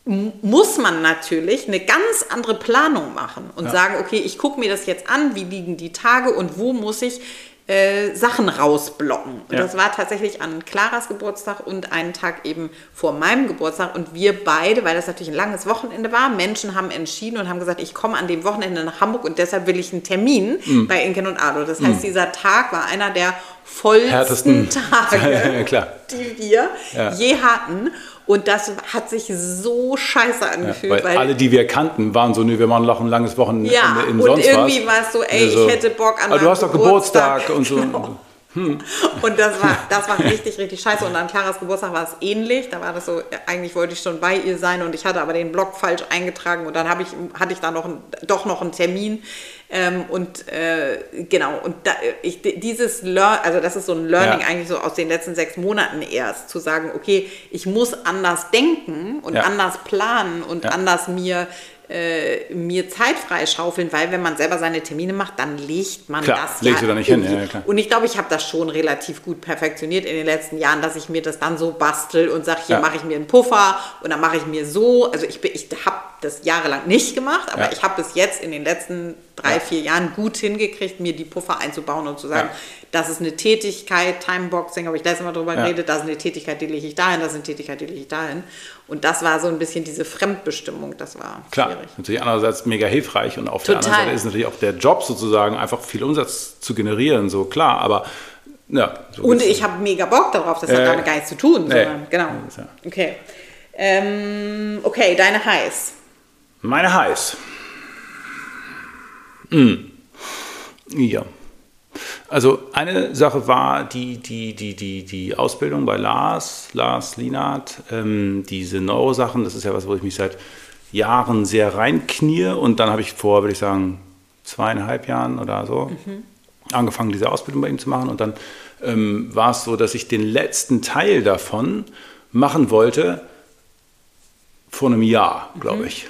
muss man natürlich eine ganz andere Planung machen und Ja. sagen, okay, ich gucke mir das jetzt an, wie liegen die Tage und wo muss ich äh, Sachen rausblocken. Und Ja. das war tatsächlich an Claras Geburtstag und einen Tag eben vor meinem Geburtstag. Und wir beide, weil das natürlich ein langes Wochenende war, Menschen haben entschieden und haben gesagt, ich komme an dem Wochenende nach Hamburg und deshalb will ich einen Termin Mhm. bei Inken und Ado. Das heißt, dieser Tag war einer der vollsten Härtesten. Tage, Klar. die wir Ja. je hatten. Und das hat sich so scheiße Ja, angefühlt. weil, alle, die wir kannten, waren so, nee, wir machen noch ein langes Wochenende Ja, in und sonst irgendwie was. war es so, ey, Also, ich hätte Bock an aber du meinem hast doch Geburtstag, und so. Genau. Und das war, das war richtig, richtig scheiße. Und an Claras Geburtstag war es ähnlich. Da war das so, eigentlich wollte ich schon bei ihr sein und ich hatte aber den Blog falsch eingetragen und dann habe ich, hatte ich da noch ein, doch noch einen Termin. Ähm, und äh, genau, und da, ich, dieses Learn, also das ist so ein Learning Ja. eigentlich so aus den letzten sechs Monaten erst, zu sagen, okay, ich muss anders denken und Ja. anders planen und anders mir äh, mir Zeit freischaufeln, weil wenn man selber seine Termine macht, dann legt man Klar, das legst du da nicht hin, ja, klar. Und ich glaube, ich habe das schon relativ gut perfektioniert in den letzten Jahren, dass ich mir das dann so bastel und sage, hier Ja. mache ich mir einen Puffer und dann mache ich mir so. Also ich, bin- ich habe das jahrelang nicht gemacht, aber Ja. ich habe es jetzt in den letzten drei, Ja. vier Jahren gut hingekriegt, mir die Puffer einzubauen und zu sagen, Ja. das ist eine Tätigkeit, Timeboxing, habe ich letztes Mal drüber Ja. geredet, das ist eine Tätigkeit, die lege ich dahin, das ist eine Tätigkeit, die lege ich dahin. Und das war so ein bisschen diese Fremdbestimmung, das war Klar, schwierig. natürlich andererseits mega hilfreich und auf der Total. anderen Seite ist natürlich auch der Job sozusagen einfach viel Umsatz zu generieren, so klar, aber ja. So Und ich habe mega Bock darauf, das hat Äh, damit gar nichts zu tun, nee. sondern genau. Okay. Ähm, okay, deine Highs. Meine Highs. Hm. Ja. Also eine Sache war die, die, die, die, die Ausbildung bei Lars, Lars Lienert, ähm, diese Neurosachen, das ist ja was, wo ich mich seit Jahren sehr reinknie und dann habe ich vor, würde ich sagen, zweieinhalb Jahren oder so angefangen, diese Ausbildung bei ihm zu machen und dann ähm, war es so, dass ich den letzten Teil davon machen wollte vor einem Jahr, glaube ich.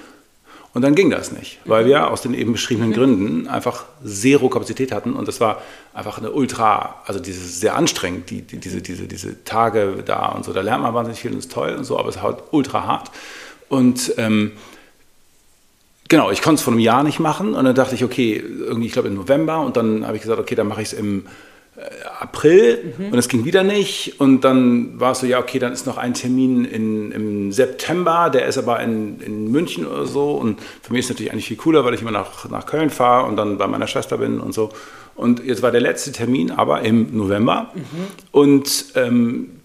Und dann ging das nicht, weil wir aus den eben beschriebenen Gründen einfach zero Kapazität hatten und das war einfach eine ultra, also dieses sehr anstrengend, die, die, diese, diese, diese Tage da und so, da lernt man wahnsinnig viel und ist toll und so, aber es ist halt ultra hart. Und ähm, genau, ich konnte es vor einem Jahr nicht machen und dann dachte ich, okay, irgendwie, ich glaube im November und dann habe ich gesagt, okay, dann mache ich es im äh, April und es ging wieder nicht und dann war es so, ja, okay, dann ist noch ein Termin in, im September, der ist aber in, in München oder so und für mich ist es natürlich eigentlich viel cooler, weil ich immer nach, nach Köln fahre und dann bei meiner Schwester bin und so. Und jetzt war der letzte Termin aber im November und ähm,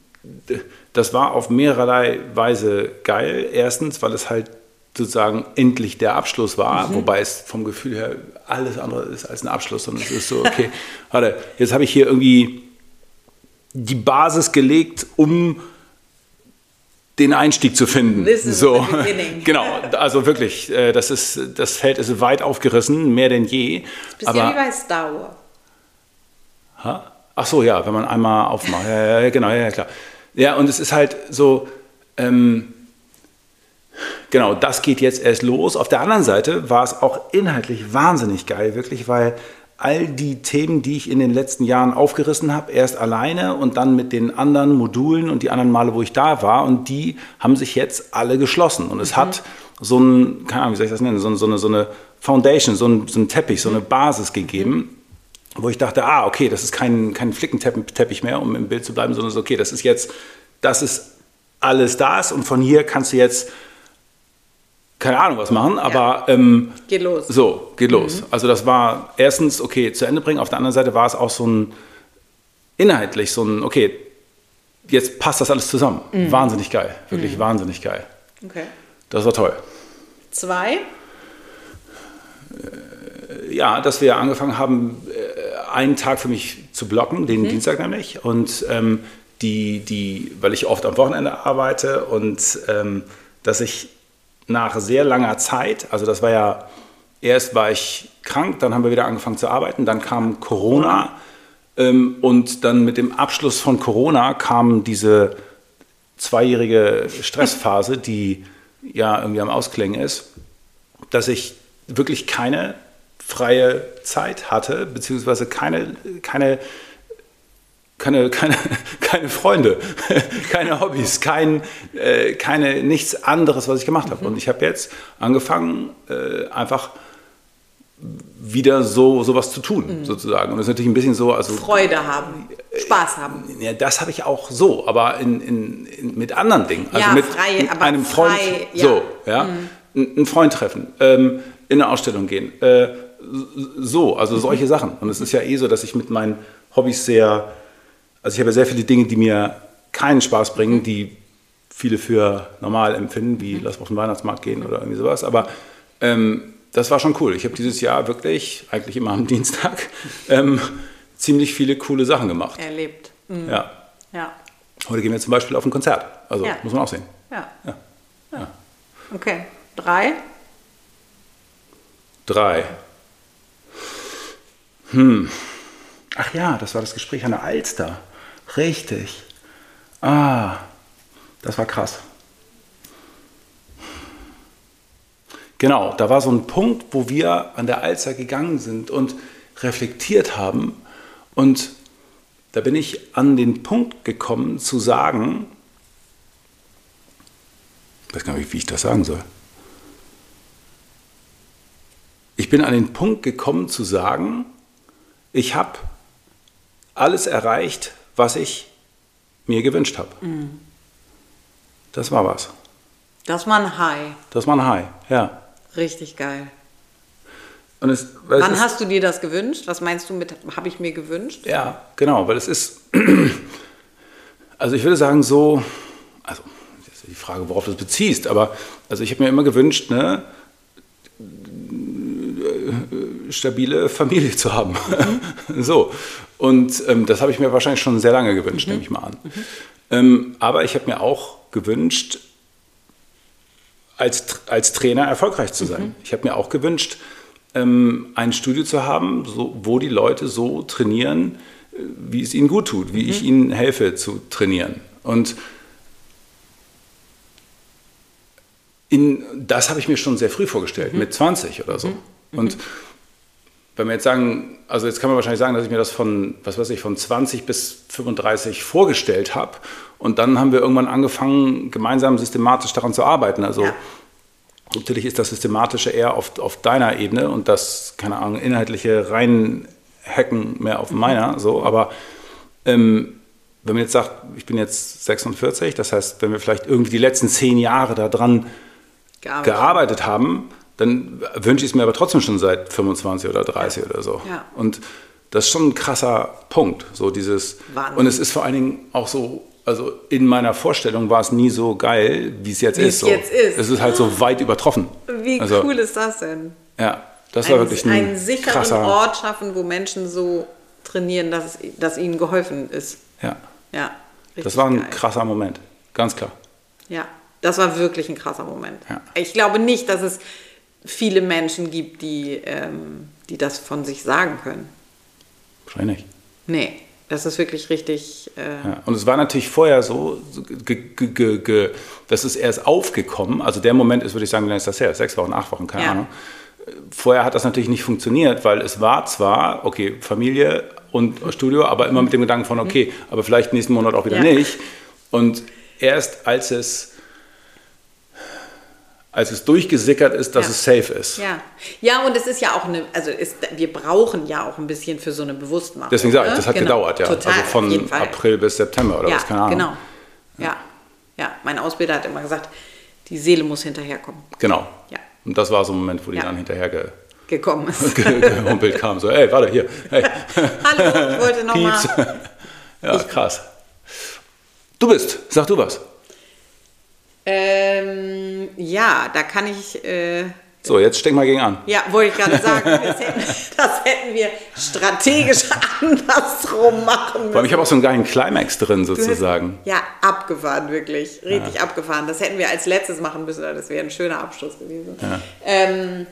das war auf mehrerlei Weise geil. Erstens, weil es halt sozusagen endlich der Abschluss war, wobei es vom Gefühl her alles andere ist als ein Abschluss, sondern es ist so, okay, warte, jetzt habe ich hier irgendwie die Basis gelegt, um den Einstieg zu finden. This is so, genau, also wirklich, äh, das, ist, das Feld ist weit aufgerissen, mehr denn je. Bist ja wie bei Star Wars. Ha? Ach so, ja, wenn man einmal aufmacht. Ja, ja, ja, genau, ja, ja, klar. Ja, und es ist halt so, ähm, genau, das geht jetzt erst los. Auf der anderen Seite war es auch inhaltlich wahnsinnig geil, wirklich, weil all die Themen, die ich in den letzten Jahren aufgerissen habe, erst alleine und dann mit den anderen Modulen und die anderen Male, wo ich da war, und die haben sich jetzt alle geschlossen. Und es hat so ein, keine Ahnung, wie soll ich das nennen, so, so, eine, so eine Foundation, so ein, so ein Teppich, so eine Basis gegeben wo ich dachte, ah, okay, das ist kein, kein Flickenteppich mehr, um im Bild zu bleiben, sondern so, okay, das ist jetzt, das ist alles das und von hier kannst du jetzt, keine Ahnung, was machen, aber ähm, Geht los. so, geht los. Also das war erstens, okay, zu Ende bringen, auf der anderen Seite war es auch so ein, inhaltlich so ein, okay, jetzt passt das alles zusammen. Wahnsinnig geil, wirklich wahnsinnig geil. Okay. Das war toll. Zwei. ja, dass wir angefangen haben, äh, einen Tag für mich zu blocken, den Dienstag nämlich. Und ähm, die, die, weil ich oft am Wochenende arbeite und ähm, dass ich nach sehr langer Zeit, also das war ja, erst war ich krank, dann haben wir wieder angefangen zu arbeiten, dann kam Corona ähm, und dann mit dem Abschluss von Corona kam diese zweijährige Stressphase, die ja irgendwie am Ausklingen ist, dass ich wirklich keine freie Zeit hatte, beziehungsweise keine, keine, keine, keine, keine Freunde, keine Hobbys, kein, äh, keine, nichts anderes, was ich gemacht habe. Und ich habe jetzt angefangen, äh, einfach wieder so sowas zu tun, sozusagen. Und das ist natürlich ein bisschen so, also Freude haben, Spaß haben. ja, das habe ich auch so, aber in, in, in, mit anderen Dingen. Also Ja, mit, frei, mit einem Freund, frei, ja. so, ja, Ein- einen Freund treffen, ähm, in eine Ausstellung gehen, äh, so, also solche Sachen. Und es ist ja eh so, dass ich mit meinen Hobbys sehr, also ich habe ja sehr viele Dinge, die mir keinen Spaß bringen, die viele für normal empfinden, wie lass mal auf den Weihnachtsmarkt gehen oder irgendwie sowas. Aber ähm, das war schon cool. Ich habe dieses Jahr wirklich, eigentlich immer am Dienstag, ähm, ziemlich viele coole Sachen gemacht. Erlebt. Mhm. Ja. Ja. Heute gehen wir zum Beispiel auf ein Konzert. Also Ja. muss man auch sehen. Ja. Ja. ja. Okay. Drei. Drei. Hm. Ach ja, das war das Gespräch an der Alster. Richtig. Ah, das war krass. Genau, da war so ein Punkt, wo wir an der Alster gegangen sind und reflektiert haben. Und da bin ich an den Punkt gekommen zu sagen, ich weiß gar nicht, wie ich das sagen soll. Ich bin an den Punkt gekommen zu sagen, ich habe alles erreicht, was ich mir gewünscht habe. Das war was. Das war ein High. Das war ein High, ja. Richtig geil. Und es, es Wann ist, hast du dir das gewünscht? Was meinst du mit, habe ich mir gewünscht? Ja, genau, weil es ist, also ich würde sagen so, also das ist die Frage, worauf du es beziehst, aber also ich habe mir immer gewünscht, ne, stabile Familie zu haben. so. Und ähm, das habe ich mir wahrscheinlich schon sehr lange gewünscht, nehme ich mal an. Ähm, aber ich habe mir auch gewünscht, als, als Trainer erfolgreich zu sein. Ich habe mir auch gewünscht, ähm, ein Studio zu haben, so, wo die Leute so trainieren, äh, wie es ihnen gut tut, wie ich ihnen helfe zu trainieren. Und in, das habe ich mir schon sehr früh vorgestellt, mit 20 oder so. Und wenn wir jetzt sagen, also jetzt kann man wahrscheinlich sagen, dass ich mir das von, was weiß ich, von 20 bis 35 vorgestellt habe. Und dann haben wir irgendwann angefangen, gemeinsam systematisch daran zu arbeiten. Also Ja. natürlich ist das Systematische eher auf, auf deiner Ebene und das, keine Ahnung, inhaltliche Reinhacken mehr auf meiner. So, aber ähm, wenn man jetzt sagt, ich bin jetzt 46, das heißt, wenn wir vielleicht irgendwie die letzten zehn Jahre daran Gearbeitet. gearbeitet haben, dann wünsche ich es mir aber trotzdem schon seit 25 oder 30 oder so. Ja. Und das ist schon ein krasser Punkt, so dieses. Wahnsinn. Und es ist vor allen Dingen auch so, also in meiner Vorstellung war es nie so geil, wie es jetzt Wie ist. es so. jetzt ist. Es ist halt so weit übertroffen. Wie also, cool ist das denn? Ja, das war Ein, wirklich ein einen sicheren krasser. Ort schaffen, wo Menschen so trainieren, dass, es, dass ihnen geholfen ist. Ja, Ja. Das war ein geil. krasser Moment, ganz klar. Ja, das war wirklich ein krasser Moment. Ja. Ich glaube nicht, dass es viele Menschen gibt, die, ähm, die das von sich sagen können. Wahrscheinlich. Nee, das ist wirklich richtig. Äh, Ja, und es war natürlich vorher so, das ist erst aufgekommen. Also der Moment ist, würde ich sagen, wie lange ist das her? Sechs Wochen, acht Wochen, keine Ja. Ahnung. Vorher hat das natürlich nicht funktioniert, weil es war zwar, okay, Familie und Studio, aber immer mit dem Gedanken von, okay, aber vielleicht nächsten Monat auch wieder Mhm. Ja. nicht. Und erst als es, als es durchgesickert ist, dass Ja. es safe ist. Ja. ja, und es ist ja auch eine, also ist, wir brauchen ja auch ein bisschen für so eine Bewusstmachung. Deswegen sage ich, ne? das hat Genau. gedauert, ja. Total, also auf jeden von. April bis September oder ja, was, keine Ahnung. genau. Ja. ja, mein Ausbilder hat immer gesagt, die Seele muss hinterherkommen. Genau. Ja. Und das war so ein Moment, wo die Ja. dann hinterher ge, Gekommen ist. ge, gehumpelt kam. So, ey, warte, hier. Hey. Hallo, ich wollte nochmal. Ja, krass. Du bist, sag du was. Ähm, ja, da kann ich. Äh, So, jetzt steck mal gegen an. ja, wollte ich gerade sagen, das hätten, das hätten wir strategisch andersrum machen Vor allem, müssen. ich habe auch so einen geilen Climax drin, sozusagen. Ja, abgefahren, wirklich. Richtig abgefahren. Das hätten wir als letztes machen müssen, das wäre ein schöner Abschluss gewesen. Ja, ähm,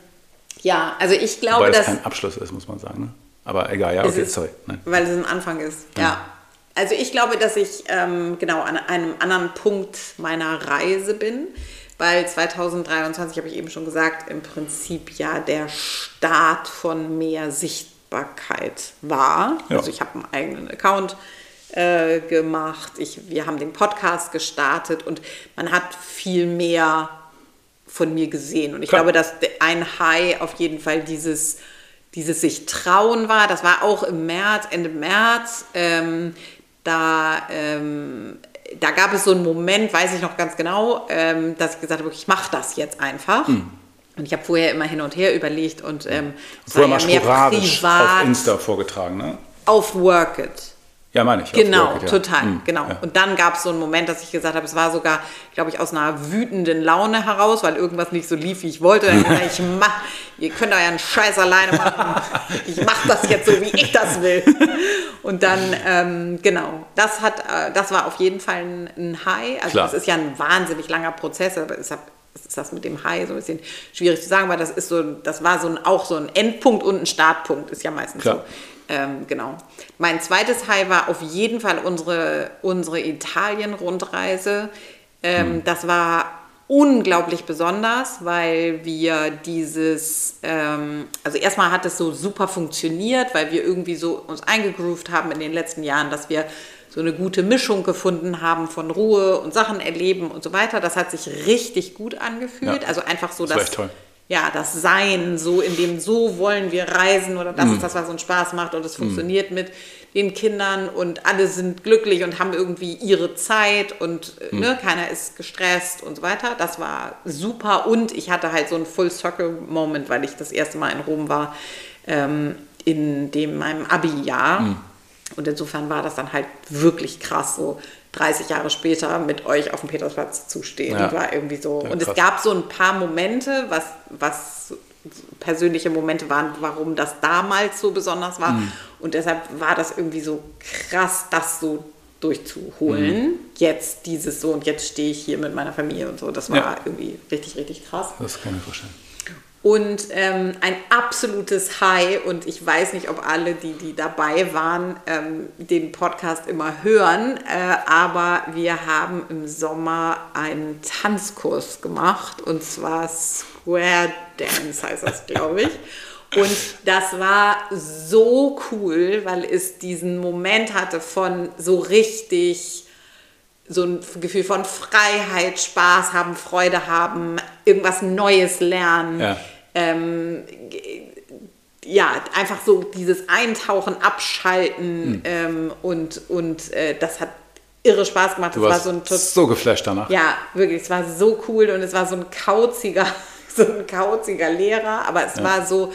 ja also ich glaube, Wobei es dass. kein Abschluss ist, muss man sagen. Ne? Aber egal, ja, es okay, sorry. Nein. Weil es ein Anfang ist. Ja. Also ich glaube, dass ich ähm, genau an einem anderen Punkt meiner Reise bin, weil 2023, habe ich eben schon gesagt, im Prinzip ja der Start von mehr Sichtbarkeit war. Ja. Also ich habe einen eigenen Account äh, gemacht, ich, wir haben den Podcast gestartet und man hat viel mehr von mir gesehen. Und ich Klar. glaube, dass ein High auf jeden Fall dieses dieses sich trauen war. Das war auch im März, Ende März. Ähm, da, ähm, da gab es so einen Moment, weiß ich noch ganz genau, ähm, dass ich gesagt habe, ich mache das jetzt einfach. Mhm. Und ich habe vorher immer hin und her überlegt und ähm, vorher mal ja sporadisch auf Insta vorgetragen, ne? Auf Work It. Ja, meine ich. Genau, Work, ja. total, mhm, genau. Ja. Und dann gab es so einen Moment, dass ich gesagt habe, es war sogar, glaube ich, aus einer wütenden Laune heraus, weil irgendwas nicht so lief, wie ich wollte. Ich mach, ihr könnt euren Scheiß alleine machen. Ich mache das jetzt so, wie ich das will. Und dann, ähm, genau, das hat, äh, das war auf jeden Fall ein, ein High. Also Klar. das ist ja ein wahnsinnig langer Prozess, aber es hat ist das mit dem High so ein bisschen schwierig zu sagen, weil das ist so, das war so ein, auch so ein Endpunkt und ein Startpunkt, ist ja meistens Klar. so. Ähm, genau. Mein zweites High war auf jeden Fall unsere, unsere Italien-Rundreise. Ähm, mhm. Das war unglaublich besonders, weil wir dieses, ähm, also erstmal hat es so super funktioniert, weil wir irgendwie so uns eingegroovt haben in den letzten Jahren, dass wir so eine gute Mischung gefunden haben von Ruhe und Sachen erleben und so weiter. Das hat sich richtig gut angefühlt. Ja. Also einfach so, das dass toll ja, das Sein, so in dem so wollen wir reisen oder das mm. ist das, was uns Spaß macht und es mm. funktioniert mm. mit den Kindern und alle sind glücklich und haben irgendwie ihre Zeit und mm. ne, keiner ist gestresst und so weiter. Das war super und ich hatte halt so einen Full Circle Moment, weil ich das erste Mal in Rom war, ähm, in dem meinem Abi-Jahr. Mm. Und insofern war das dann halt wirklich krass, so 30 Jahre später mit euch auf dem Petersplatz zu stehen. Ja. War irgendwie so. Ja, und es gab so ein paar Momente, was, was persönliche Momente waren, warum das damals so besonders war. Mhm. Und deshalb war das irgendwie so krass, das so durchzuholen. Mhm. Jetzt dieses so und jetzt stehe ich hier mit meiner Familie und so. Das war ja. irgendwie richtig, richtig krass. Das kann ich vorstellen. Und ähm, ein absolutes High, und ich weiß nicht, ob alle, die, die dabei waren, ähm, den Podcast immer hören, äh, aber wir haben im Sommer einen Tanzkurs gemacht, und zwar Square Dance heißt das, glaube ich. Und das war so cool, weil es diesen Moment hatte von so richtig so ein Gefühl von Freiheit, Spaß haben, Freude haben, irgendwas Neues lernen. Ja. Ähm, ja, einfach so dieses Eintauchen, Abschalten mhm. ähm, und, und äh, das hat irre Spaß gemacht. Du das war so, ein so geflasht danach. Ja, wirklich, es war so cool und es war so ein kauziger, so ein kauziger Lehrer, aber es ja. war so,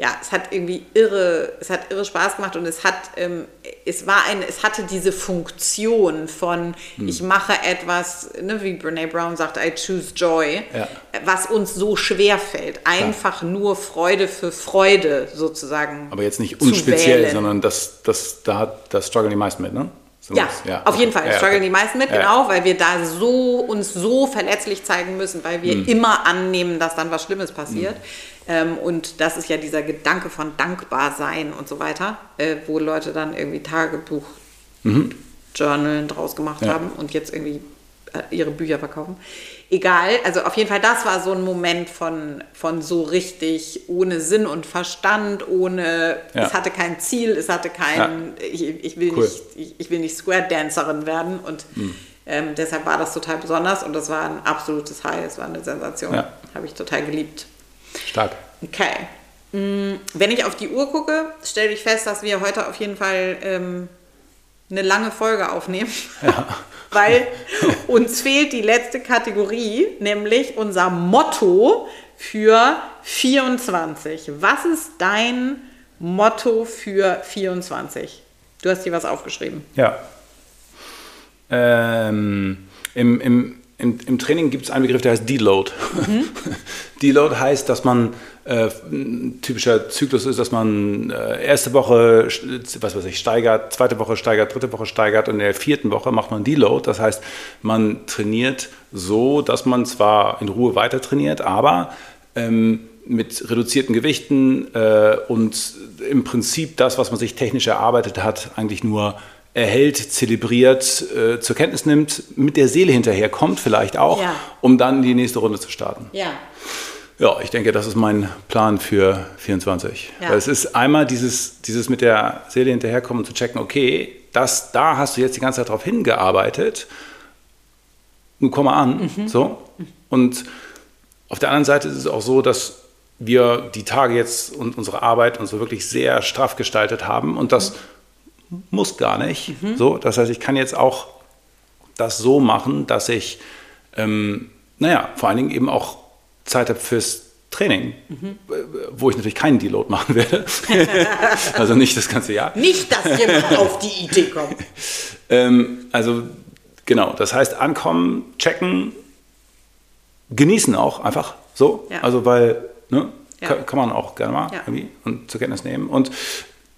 ja, es hat irgendwie irre, es hat irre Spaß gemacht und es hat, ähm, es war ein, es hatte diese Funktion von, hm. ich mache etwas, ne, wie Brene Brown sagt, I choose joy, ja. was uns so schwer fällt. Einfach Klar. nur Freude für Freude sozusagen. Aber jetzt nicht unspeziell, sondern das, das, da hat das Struggle die meisten mit, ne? So ja, ja, auf jeden Fall. Ja, strugglen okay. die meisten mit, ja. genau, weil wir da so uns so verletzlich zeigen müssen, weil wir mhm. immer annehmen, dass dann was Schlimmes passiert. Mhm. Ähm, und das ist ja dieser Gedanke von dankbar sein und so weiter, äh, wo Leute dann irgendwie Tagebuch, mhm. Journalen draus gemacht ja. haben und jetzt irgendwie äh, ihre Bücher verkaufen. Egal, also auf jeden Fall, das war so ein Moment von, von so richtig ohne Sinn und Verstand, ohne, ja. es hatte kein Ziel, es hatte kein, ja. ich, ich, will cool. nicht, ich, ich, will nicht Square Dancerin werden und mhm. ähm, deshalb war das total besonders und das war ein absolutes High, es war eine Sensation, habe ich total geliebt. Stark. Okay. Mm, wenn ich auf die Uhr gucke, stelle ich fest, dass wir heute auf jeden Fall ähm, eine lange Folge aufnehmen. Ja. Weil uns fehlt die letzte Kategorie, nämlich unser Motto für 24. Was ist dein Motto für 24? Du hast dir was aufgeschrieben. Ja. Ähm, im, im, im, Im Training gibt es einen Begriff, der heißt Deload. Mhm. Deload heißt, dass man äh, ein typischer Zyklus ist, dass man äh, erste Woche, was weiß ich, steigert, zweite Woche steigert, dritte Woche steigert und in der vierten Woche macht man Deload. Das heißt, man trainiert so, dass man zwar in Ruhe weiter trainiert, aber ähm, mit reduzierten Gewichten äh, und im Prinzip das, was man sich technisch erarbeitet hat, eigentlich nur erhält, zelebriert, äh, zur Kenntnis nimmt, mit der Seele hinterherkommt vielleicht auch, ja. um dann die nächste Runde zu starten. Ja. Ja, ich denke, das ist mein Plan für 24. Ja. Weil es ist einmal dieses, dieses mit der Seele hinterherkommen zu checken, okay, das, da hast du jetzt die ganze Zeit darauf hingearbeitet, nun komm mal an. Mhm. So. Und auf der anderen Seite ist es auch so, dass wir die Tage jetzt und unsere Arbeit und so wirklich sehr straff gestaltet haben und das mhm. muss gar nicht. Mhm. So, das heißt, ich kann jetzt auch das so machen, dass ich, ähm, naja, vor allen Dingen eben auch Zeit habe fürs Training, mhm. wo ich natürlich keinen Deload machen werde. also nicht das ganze Jahr. Nicht, dass jemand auf die Idee kommt. ähm, also genau, das heißt ankommen, checken, genießen auch einfach so. Ja. Also weil, ne, ja. kann, kann, man auch gerne mal ja. irgendwie und zur Kenntnis nehmen. Und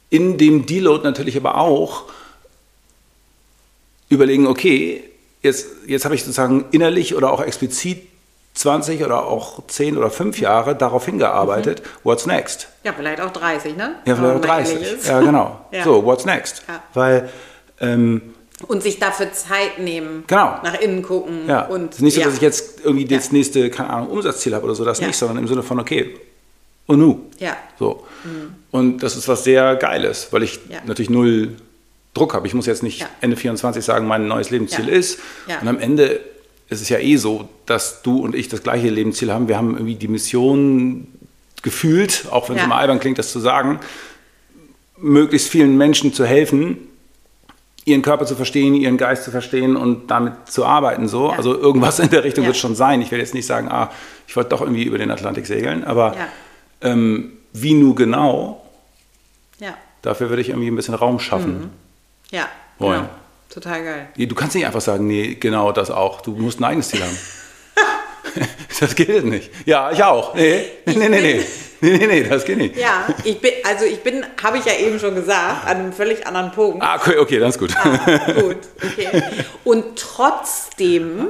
in dem Deload natürlich aber auch überlegen, okay, jetzt, jetzt habe ich sozusagen innerlich oder auch explizit 20 oder auch 10 oder 5 Jahre darauf hingearbeitet. Mhm. What's next? Ja, vielleicht auch 30, ne? Ja, vielleicht auch 30. Ja, genau. ja. So, what's next? Ja. Weil. Ähm, und sich dafür Zeit nehmen. Genau. Nach innen gucken. Ja. Und, es ist nicht so, dass ich jetzt irgendwie das nächste, keine Ahnung, Umsatzziel habe oder so, das nicht, sondern im Sinne von, okay, und nu. Ja. So. Mhm. Und das ist was sehr Geiles, weil ich natürlich null Druck habe. Ich muss jetzt nicht Ende 24 sagen, mein neues Lebensziel ist. Und am Ende es ist ja eh so, dass du und ich das gleiche Lebensziel haben. Wir haben irgendwie die Mission gefühlt, auch wenn es immer albern klingt, das zu sagen, möglichst vielen Menschen zu helfen, ihren Körper zu verstehen, ihren Geist zu verstehen und damit zu arbeiten. So. Ja. Also irgendwas in der Richtung ja. wird schon sein. Ich will jetzt nicht sagen, ah, ich wollte doch irgendwie über den Atlantik segeln, aber ja. ähm, wie nur genau, dafür würde ich irgendwie ein bisschen Raum schaffen. Mhm. Ja, wollen. Genau. Total geil. Du kannst nicht einfach sagen, nee, genau das auch. Du musst ein eigenes Ziel haben. das geht nicht. Ja, ich auch. Nee, nee, nee, nee. Nee, nee, nee, das geht nicht. Ja, ich bin, also ich bin, habe ich ja eben schon gesagt, an einem völlig anderen Punkt. Ah, okay, okay, das ist gut. Ah, gut, okay. Und trotzdem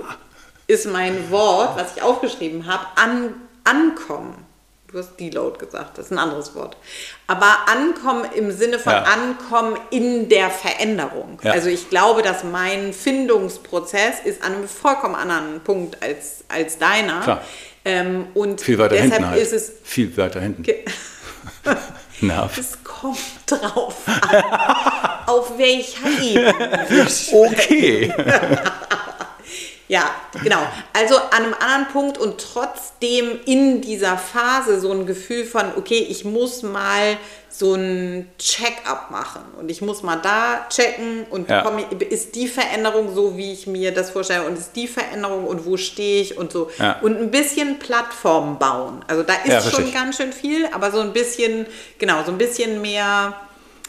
ist mein Wort, was ich aufgeschrieben habe, an, ankommen. Du hast Deload gesagt, das ist ein anderes Wort. Aber ankommen im Sinne von ja. ankommen in der Veränderung. Ja. Also ich glaube, dass mein Findungsprozess ist an einem vollkommen anderen Punkt als, als deiner. Klar. Ähm, und viel weiter hinten halt. ist es viel weiter hinten. Nerv. Es kommt drauf an, auf welcher Ebene. okay. Ja, genau. Also an einem anderen Punkt und trotzdem in dieser Phase so ein Gefühl von, okay, ich muss mal so ein Check-up machen und ich muss mal da checken und ja. komm, ist die Veränderung so, wie ich mir das vorstelle und ist die Veränderung und wo stehe ich und so. Ja. Und ein bisschen Plattform bauen. Also da ist ja, schon ganz schön viel, aber so ein bisschen, genau, so ein bisschen mehr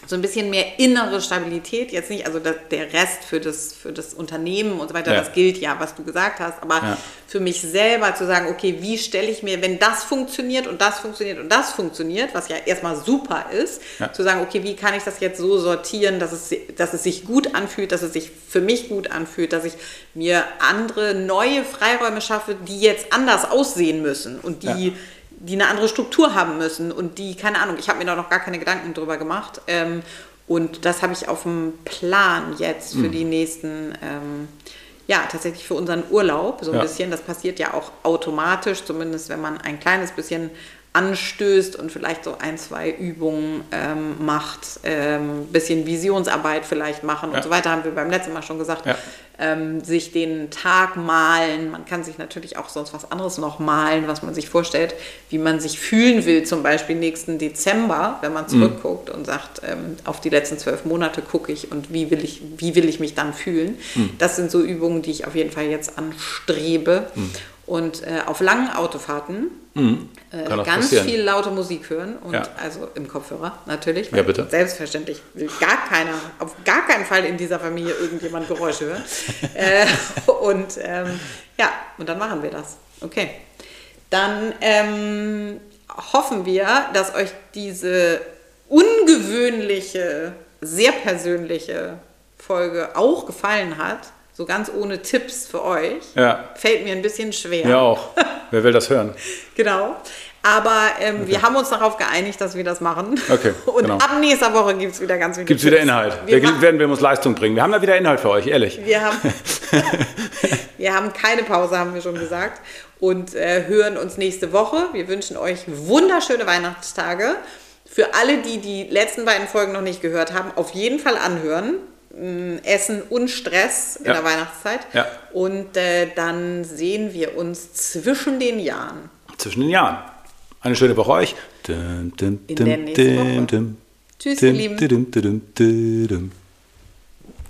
so ein bisschen mehr innere Stabilität. Jetzt nicht, also das, der Rest für das, für das Unternehmen und so weiter, ja. das gilt ja, was du gesagt hast. Aber ja. für mich selber zu sagen, okay, wie stelle ich mir, wenn das funktioniert und das funktioniert und das funktioniert, was ja erstmal super ist, ja. zu sagen, okay, wie kann ich das jetzt so sortieren, dass es, dass es sich gut anfühlt, dass es sich für mich gut anfühlt, dass ich mir andere neue Freiräume schaffe, die jetzt anders aussehen müssen und die die eine andere Struktur haben müssen und die, keine Ahnung, ich habe mir da noch gar keine Gedanken drüber gemacht. Ähm, und das habe ich auf dem Plan jetzt für mhm. die nächsten, ähm, ja, tatsächlich für unseren Urlaub so ein ja. bisschen. Das passiert ja auch automatisch, zumindest wenn man ein kleines bisschen anstößt und vielleicht so ein, zwei Übungen ähm, macht, ähm, bisschen Visionsarbeit vielleicht machen ja. und so weiter, haben wir beim letzten Mal schon gesagt. Ja ähm, sich den Tag malen. Man kann sich natürlich auch sonst was anderes noch malen, was man sich vorstellt, wie man sich fühlen will, zum Beispiel nächsten Dezember, wenn man mhm. zurückguckt mhm. und sagt, ähm, auf die letzten zwölf Monate gucke ich und wie will ich, wie will ich mich dann fühlen. Mhm. Das sind so Übungen, die ich auf jeden Fall jetzt anstrebe. Mhm. Und äh, auf langen Autofahrten mhm. äh, ganz passieren. viel laute Musik hören und ja. also im Kopfhörer natürlich. Ja, bitte. Selbstverständlich will gar keiner, auf gar keinen Fall in dieser Familie irgendjemand Geräusche hören. äh, und ähm, ja, und dann machen wir das. Okay. Dann ähm, hoffen wir, dass euch diese ungewöhnliche, sehr persönliche Folge auch gefallen hat so ganz ohne Tipps für euch. Ja. Fällt mir ein bisschen schwer. Ja, auch. Wer will das hören? genau. Aber ähm, okay. wir haben uns darauf geeinigt, dass wir das machen. Okay. Und genau. ab nächster Woche gibt es wieder ganz viel Gibt es wieder Inhalt. Wir, wir werden wir uns Leistung bringen. Wir haben da wieder Inhalt für euch, ehrlich. Wir haben, wir haben keine Pause, haben wir schon gesagt. Und äh, hören uns nächste Woche. Wir wünschen euch wunderschöne Weihnachtstage. Für alle, die die letzten beiden Folgen noch nicht gehört haben, auf jeden Fall anhören. Essen und Stress in ja. der Weihnachtszeit. Ja. Und äh, dann sehen wir uns zwischen den Jahren. Zwischen den Jahren. Eine schöne Woche euch. In der nächsten Woche. Tschüss, ihr Lieben.